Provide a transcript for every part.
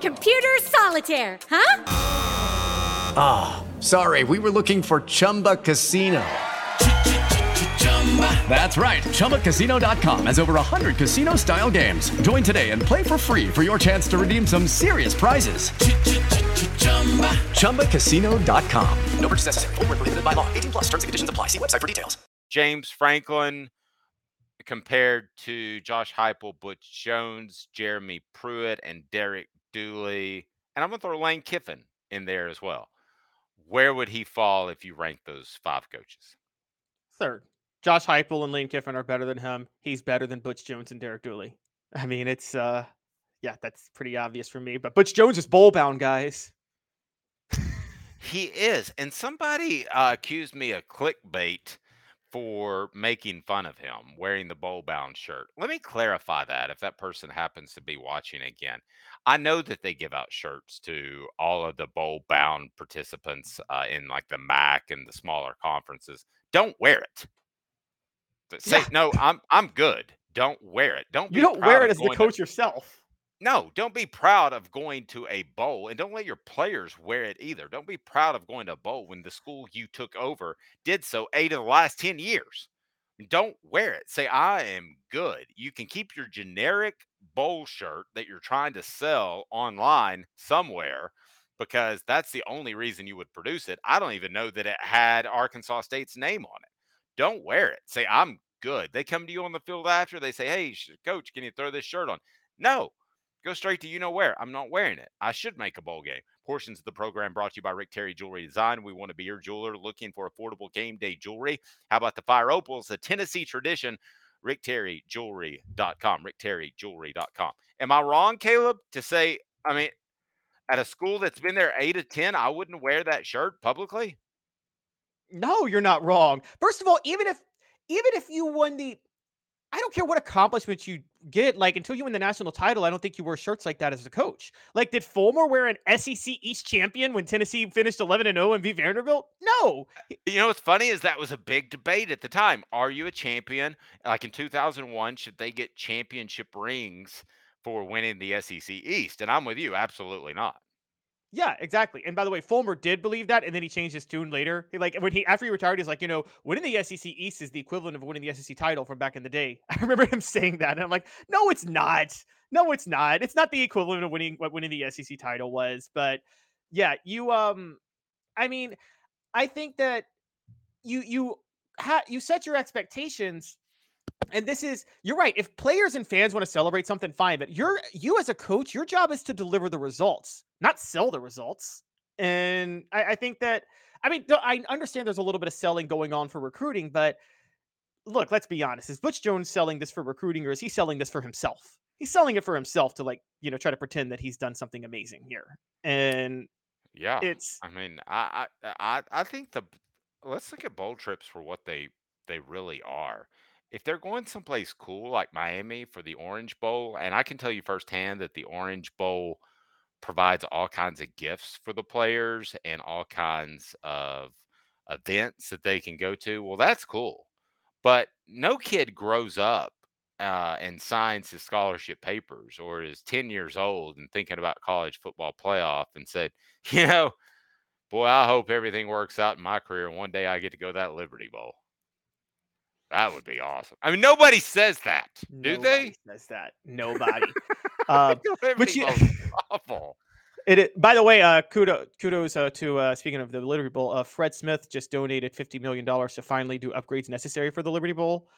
Computer solitaire, huh? Ah, sorry, we were looking for Chumba Casino. That's right. ChumbaCasino.com has over 100 casino style games. Join today and play for free for your chance to redeem some serious prizes. ChumbaCasino.com. No purchase necessary. Void were prohibited by law. 18 plus. Terms and conditions apply. See website for details. James Franklin compared to Josh Heupel, Butch Jones, Jeremy Pruitt, and Derek Dooley. And I'm going to throw Lane Kiffin in there as well. Where would he fall if you rank those five coaches? Third. Josh Heupel and Lane Kiffin are better than him. He's better than Butch Jones and Derek Dooley. I mean, it's uh yeah, that's pretty obvious for me. But Butch Jones is bowl bound, guys. He is. And somebody uh, accused me of clickbait for making fun of him wearing the bowl bound shirt. Let me clarify that if that person happens to be watching again. I know that they give out shirts to all of the bowl bound participants uh, in like the MAC and the smaller conferences. Don't wear it. Say Yeah. no, I'm I'm good. Don't wear it. Don't You don't wear it as the going to- coach yourself. No, don't be proud of going to a bowl and don't let your players wear it either. Don't be proud of going to a bowl when the school you took over did so eight of the last 10 years. Don't wear it. Say, I am good. You can keep your generic bowl shirt that you're trying to sell online somewhere because that's the only reason you would produce it. I don't even know that it had Arkansas State's name on it. Don't wear it. Say, I'm good. They come to you on the field after, they say, Hey, coach, can you throw this shirt on? No, Go straight to you know where. I'm not wearing it. I should make a bowl game. Portions of the program brought to you by Rick Terry Jewelry Design. We want to be your jeweler looking for affordable game day jewelry. How about the Fire Opals, a Tennessee tradition? RickTerryJewelry.com. RickTerryJewelry.com. Am I wrong, Caleb, to say, I mean, at a school that's been there eight to 10, I wouldn't wear that shirt publicly? No, you're not wrong. First of all, even if even if you won the I don't care what accomplishments you get, like until you win the national title, I don't think you wear shirts like that as a coach. Like, did Fulmer wear an SEC East champion when Tennessee finished 11 and 0 and beat Vanderbilt? No. You know what's funny is that was a big debate at the time. Are you a champion? Like in 2001, should they get championship rings for winning the SEC East? And I'm with you, absolutely not. Yeah, exactly. And by the way, Fulmer did believe that, and then he changed his tune later. He, like when he after he retired, he's like, you know, winning the SEC East is the equivalent of winning the SEC title from back in the day. I remember him saying that, and I'm like, no, it's not. No, it's not. It's not the equivalent of winning what winning the SEC title was. But yeah, you um, I mean, I think that you you ha- you set your expectations and this is you're right if players and fans want to celebrate something fine but you're you as a coach your job is to deliver the results not sell the results and i, I think that i mean i understand there's a little bit of selling going on for recruiting but look let's be honest is butch jones selling this for recruiting or is he selling this for himself he's selling it for himself to like you know try to pretend that he's done something amazing here and Yeah. it's I mean, I, I I I think the let's look at bowl trips for what they they really are. If they're going someplace cool like Miami for the Orange Bowl, and I can tell you firsthand that the Orange Bowl provides all kinds of gifts for the players and all kinds of events that they can go to. Well, that's cool. But no kid grows up uh, and signs his scholarship papers or is 10 years old and thinking about college football playoff and said, you know, Boy, I hope everything works out in my career. One day I get to go to that Liberty Bowl. That would be awesome. I mean, nobody says that, do Nobody they? Says that nobody. uh, Liberty you- awful. It, it- by the way, uh, kudos, kudos uh, to uh, speaking of the Liberty Bowl. Uh, Fred Smith just donated fifty million dollars to finally do upgrades necessary for the Liberty Bowl.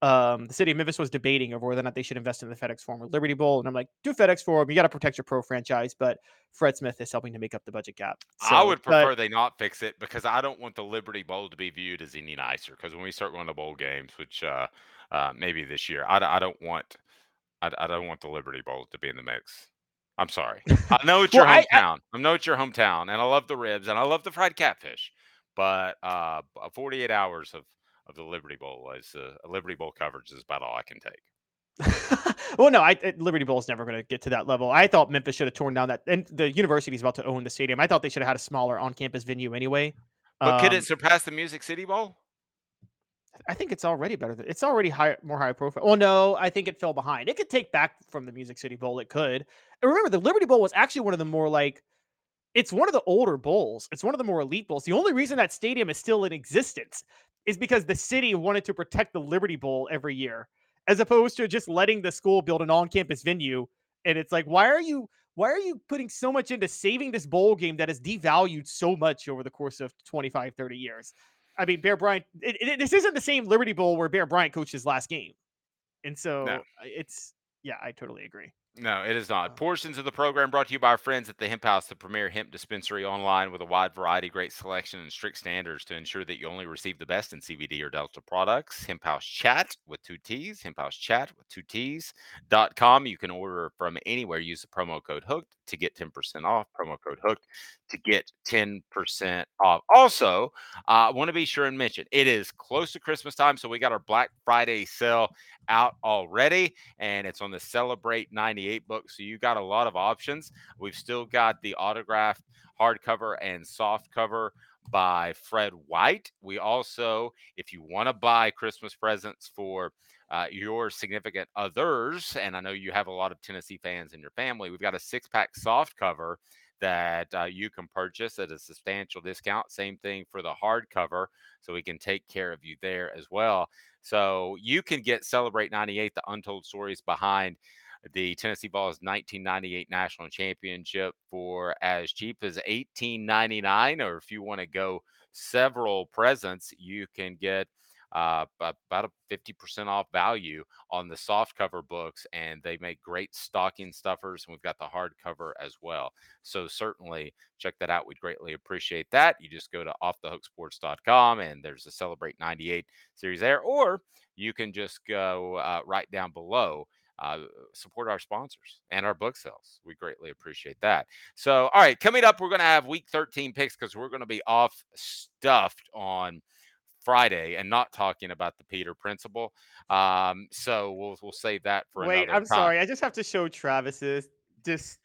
Um, the city of Memphis was debating over whether or not they should invest in the FedEx Forum or Liberty Bowl, and I'm like, do FedEx Forum. You got to protect your pro franchise, but Fred Smith is helping to make up the budget gap. I So, would but- prefer they not fix it because I don't want the Liberty Bowl to be viewed as any nicer. Because when we start going to bowl games, which uh, uh, maybe this year, I, I don't want I, I don't want the Liberty Bowl to be in the mix. I'm sorry. I know it's your Well, I- I- hometown. I, know it's your hometown, and I love the ribs and I love the fried catfish. But uh, 48 hours of, of the Liberty Bowl is uh, Liberty Bowl coverage is about all I can take. well, no, I, Liberty Bowl is never going to get to that level. I thought Memphis should have torn down that, and the university is about to own the stadium. I thought they should have had a smaller on-campus venue anyway. But could Um, it surpass the Music City Bowl? I think it's already better. Than, it's already high, more high profile. Well, no, I think it fell behind. It could take back from the Music City Bowl. It could. And remember, the Liberty Bowl was actually one of the more like, it's one of the older bowls. It's one of the more elite bowls. The only reason that stadium is still in existence is because the city wanted to protect the Liberty Bowl every year, as opposed to just letting the school build an on-campus venue. And it's like, why are you? Why are you putting so much into saving this bowl game that has devalued so much over the course of 25, 30 years? I mean, Bear Bryant. It, it- this isn't the same Liberty Bowl where Bear Bryant coached his last game, and so No. it's yeah, I totally agree. No, it is not. Oh. Portions of the program brought to you by our friends at the Hemp House, the premier hemp dispensary online with a wide variety, great selection, and strict standards to ensure that you only receive the best in CBD or Delta products. Hemp House Chat with two T's, Hemp House Chat with two T's dot com. You can order from anywhere. Use the promo code Hooked to get 10% off. Promo code Hooked to get 10% off. Also, uh, I want to be sure and mention it is close to Christmas time, so we got our Black Friday sale out already and it's on the Celebrate 98 book. So you got a lot of options. We've still got the autographed hardcover and soft cover by Fred White. We also, if you want to buy Christmas presents for uh, your significant others, and I know you have a lot of Tennessee fans in your family, we've got a six pack soft cover that uh, you can purchase at a substantial discount. Same thing for the hardcover, so we can take care of you there as well. So you can get Celebrate 98, the untold stories behind the Tennessee Vols 1998 national championship for as cheap as 18.99 or if you want to go several presents you can get uh, about a 50% off value on the soft cover books and they make great stocking stuffers and we've got the hardcover as well so certainly check that out we'd greatly appreciate that you just go to offthehooksports.com and there's a celebrate 98 series there or you can just go uh, right down below uh, support our sponsors and our book sales. We greatly appreciate that. So, all right, coming up, we're going to have week 13 picks because we're going to be off stuffed on Friday and not talking about the Peter principle. Um, so we'll we'll save that for Wait, I'm time. sorry. I just have to show Travis's just.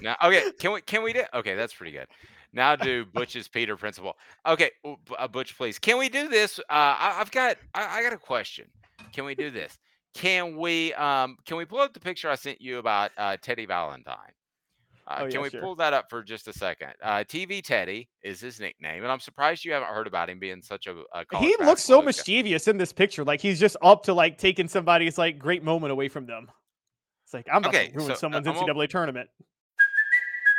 Now, okay, can we can we do? Okay, that's pretty good. Now do Butch's Peter principle. Okay, uh, Butch, please. Can we do this? Uh, I, I've got I, I got a question. Can we do this? Can we um can we pull up the picture I sent you about uh, Teddy Valentine? Uh, Oh, can yeah, we sure. pull that up for just a second? Uh, TV Teddy is his nickname, and I'm surprised you haven't heard about him being such a. a He looks so mischievous in this picture. Like he's just up to like taking somebody's like great moment away from them. It's like I'm about Okay, to ruin so, uh, someone's I'm gonna- NCAA tournament.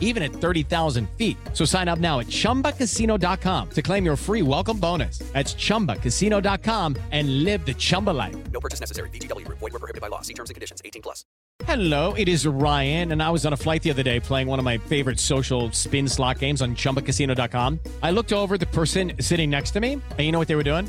even at 30,000 feet. So sign up now at chumbacasino.com to claim your free welcome bonus. That's chumbacasino.com and live the Chumba life. No purchase necessary. VGW Group. Void were prohibited by law. See terms and conditions. 18 plus. Hello, it is Ryan, and I was on a flight the other day playing one of my favorite social spin slot games on chumbacasino.com. I looked over at the person sitting next to me, and you know what they were doing?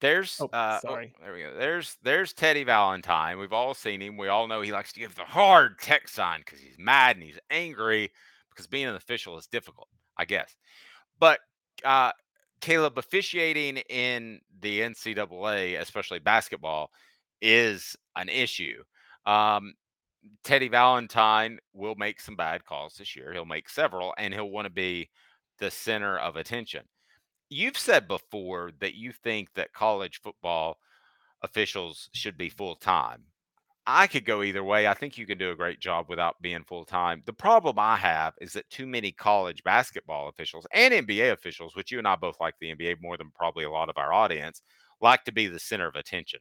There's Oh, uh oh, sorry. there we go. There's there's Teddy Valentine. We've all seen him. We all know he likes to give the hard tech sign because he's mad and he's angry because being an official is difficult, I guess. But uh Caleb officiating in the NCAA, especially basketball, is an issue. Um, Teddy Valentine will make some bad calls this year. He'll make several, and he'll want to be the center of attention. You've said before that you think that college football officials should be full time. I could go either way. I think you can do a great job without being full time. The problem I have is that too many college basketball officials and NBA officials, which you and I both like the NBA more than probably a lot of our audience, like to be the center of attention.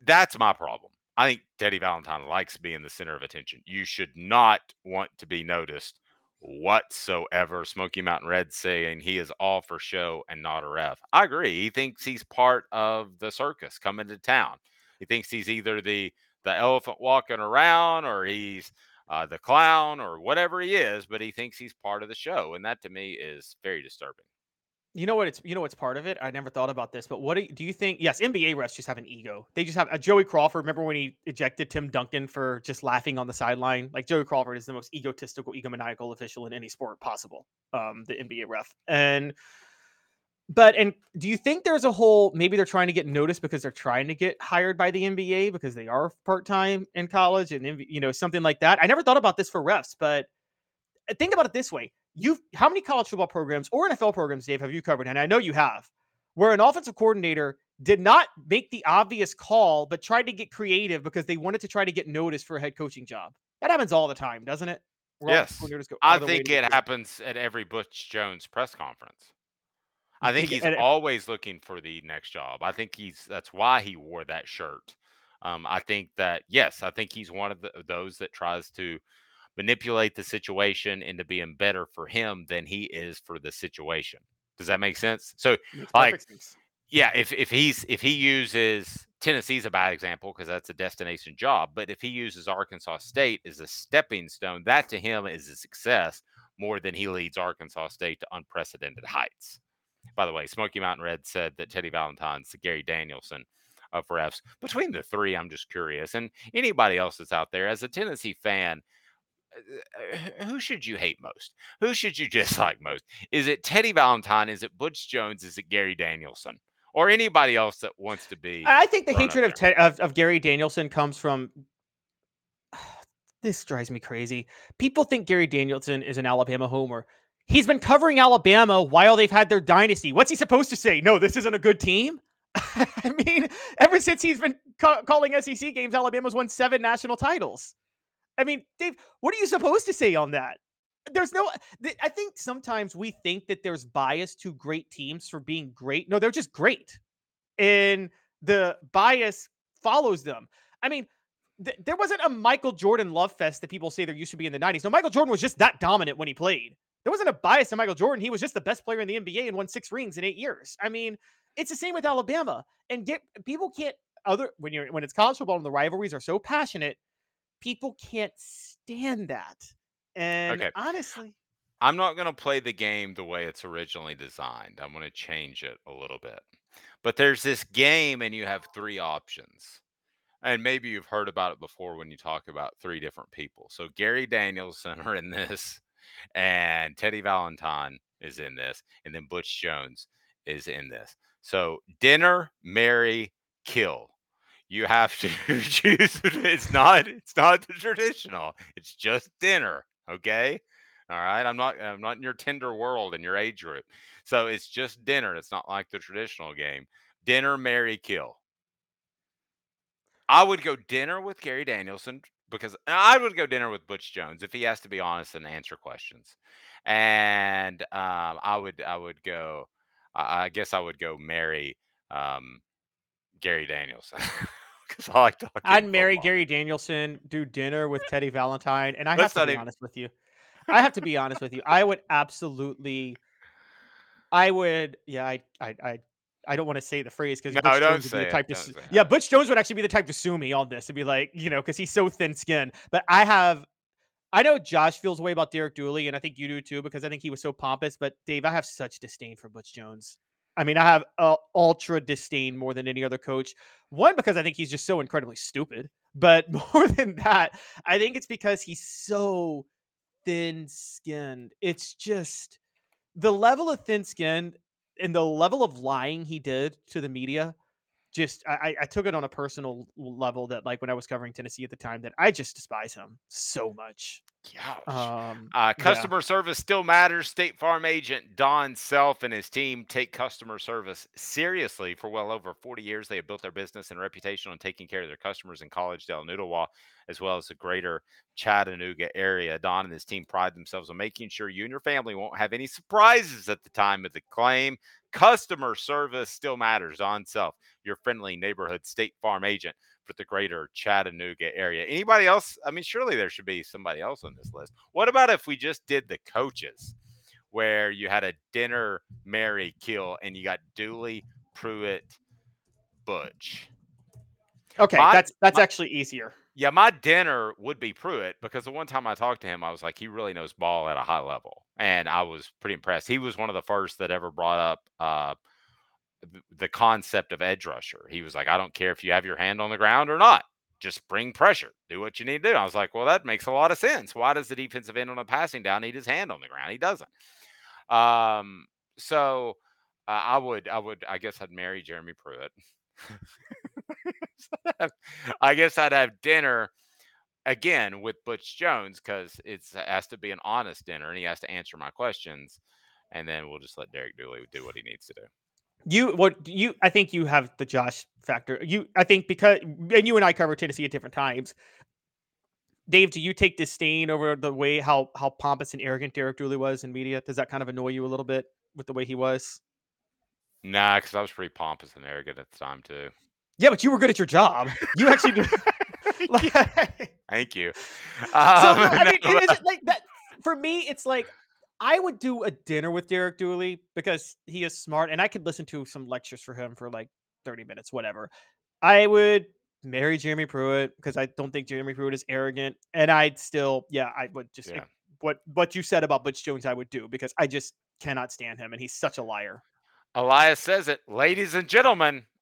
That's my problem. I think Teddy Valentine likes being the center of attention. You should not want to be noticed whatsoever. Smoky Mountain Red saying he is all for show and not a ref. I agree. He thinks he's part of the circus coming to town. He thinks he's either the the elephant walking around or he's uh, the clown or whatever he is, but he thinks he's part of the show, and that to me is very disturbing. You know what? It's you know what's part of it. I never thought about this, but what do you, do you think? Yes, NBA refs just have an ego. They just have a Joey Crawford. Remember when he ejected Tim Duncan for just laughing on the sideline? Like Joey Crawford is the most egotistical, egomaniacal official in any sport possible. Um, the NBA ref and. But and do you think there's a whole maybe they're trying to get noticed because they're trying to get hired by the NBA because they are part time in college and you know something like that? I never thought about this for refs, but uh, think about it this way: you how many college football programs or NFL programs, Dave, have you covered? And I know you have, where an offensive coordinator did not make the obvious call, but tried to get creative because they wanted to try to get noticed for a head coaching job. That happens all the time, doesn't it? Where Yes, I out of their way think it happens at every Butch Jones press conference. I think think he's always looking for the next job. I think he's that's why he wore that shirt. Um, I think that yes, I think he's one of the, those that tries to manipulate the situation into being better for him than he is for the situation. Does that make sense? So, like, sense. yeah, if if he's if he uses Tennessee's a bad example because that's a destination job, but if he uses Arkansas State as a stepping stone, that to him is a success more than he leads Arkansas State to unprecedented heights. By the way, Smoky Mountain Red said that Teddy Valentine's the Gary Danielson of refs. Between the three, I'm just curious, and anybody else that's out there as a Tennessee fan. Uh, Who should you hate most? Who should you dislike most? Is it Teddy Valentine? Is it Butch Jones? Is it Gary Danielson? Or anybody else that wants to be? I think the hatred of. Ted, of of Gary Danielson comes from. This drives me crazy. People think Gary Danielson is an Alabama homer. He's been covering Alabama while they've had their dynasty. What's he supposed to say? No, this isn't a good team. I mean, ever since he's been ca- calling SEC games, Alabama's won seven national titles. I mean, Dave, what are you supposed to say on that? There's no. I think sometimes we think that there's bias to great teams for being great. No, they're just great and the bias follows them. I mean, th- there wasn't a Michael Jordan love fest that people say there used to be in the 90s. No, Michael Jordan was just that dominant when he played. There wasn't a bias to Michael Jordan. He was just the best player in the NBA and won six rings in eight years. I mean, it's the same with Alabama. And get people can't other when you're when it's college football and the rivalries are so passionate, people can't stand that. And Okay. honestly, I'm not going to play the game the way it's originally designed. I'm going to change it a little bit. But there's this game, and you have three options. And maybe you've heard about it before when you talk about three different people. So Gary Danielson are in this, and Teddy Valentine is in this, and then Butch Jones is in this. So dinner, marry, kill. You have to choose. It's not. It's not the traditional. It's just dinner. Okay. All right. I'm not. I'm not in your Tinder world in your age group. So it's just dinner. It's not like the traditional game. Dinner, marry, kill. I would go dinner with Gary Danielson because I would go dinner with Butch Jones if he has to be honest and answer questions. And um, I would I would go I, I guess I would go marry um, Gary Danielson because I like talking. I'd marry football. Gary Danielson, do dinner with Teddy Valentine, and I Let's have to be even- honest with you. I have to be honest with you. I would absolutely, I would, yeah, I, I, I, I don't want to say the phrase because No, Butch Jones would be the it, type to, don't su- yeah, Butch Jones would actually be the type to sue me on this and be like, you know, because he's so thin-skinned. But I have, I know Josh feels way about Derek Dooley, and I think you do too because I think he was so pompous. But Dave, I have such disdain for Butch Jones. I mean, I have uh, ultra disdain more than any other coach. One because I think he's just so incredibly stupid, but more than that, I think it's because he's so thin-skinned. It's just the level of thin-skinned and the level of lying he did to the media. Just I- I took it on a personal level that like when I was covering Tennessee at the time that I just despise him so much. Um, Uh, yeah. customer service still matters. State Farm agent Don Self and his team take customer service seriously. For well over 40 years, they have built their business and reputation on taking care of their customers in Collegedale, Ooltewah, as well as the greater Chattanooga area. Don and his team pride themselves on making sure you and your family won't have any surprises at the time of the claim. Customer service still matters. Don Self, your friendly neighborhood State Farm agent for the greater Chattanooga area. Anybody else? I mean, surely there should be somebody else on this list. What about if we just did the coaches, where you had a dinner, marry kill, and you got Dooley, Pruitt, Butch? Okay, My- that's that's my- actually easier. Yeah, my dinner would be Pruitt because the one time I talked to him, I was like, he really knows ball at a high level, and I was pretty impressed. He was one of the first that ever brought up uh, the concept of edge rusher. He was like, I don't care if you have your hand on the ground or not, just bring pressure, do what you need to do. I was like, well, that makes a lot of sense. Why does the defensive end on a passing down need his hand on the ground? He doesn't. Um, so uh, I would, I would, I guess I'd marry Jeremy Pruitt. I guess I'd have dinner again with Butch Jones because it's it has to be an honest dinner and he has to answer my questions, and then we'll just let Derek Dooley do what he needs to do. You what you I think you have the Josh factor. You I think because and you and I cover Tennessee at different times. Dave, do you take disdain over the way how how pompous and arrogant Derek Dooley was in media? Does that kind of annoy you a little bit with the way he was? Nah, because I was pretty pompous and arrogant at the time too. Yeah, but you were good at your job. You actually do. like, Thank you. so, Um, I mean, no, it is like that for me. It's like I would do a dinner with Derek Dooley because he is smart, and I could listen to some lectures for him for like thirty minutes, whatever. I would marry Jeremy Pruitt because I don't think Jeremy Pruitt is arrogant, and I'd still, yeah, I would just Yeah. what what you said about Butch Jones, I would do because I just cannot stand him, and he's such a liar. Elias says it, ladies and gentlemen,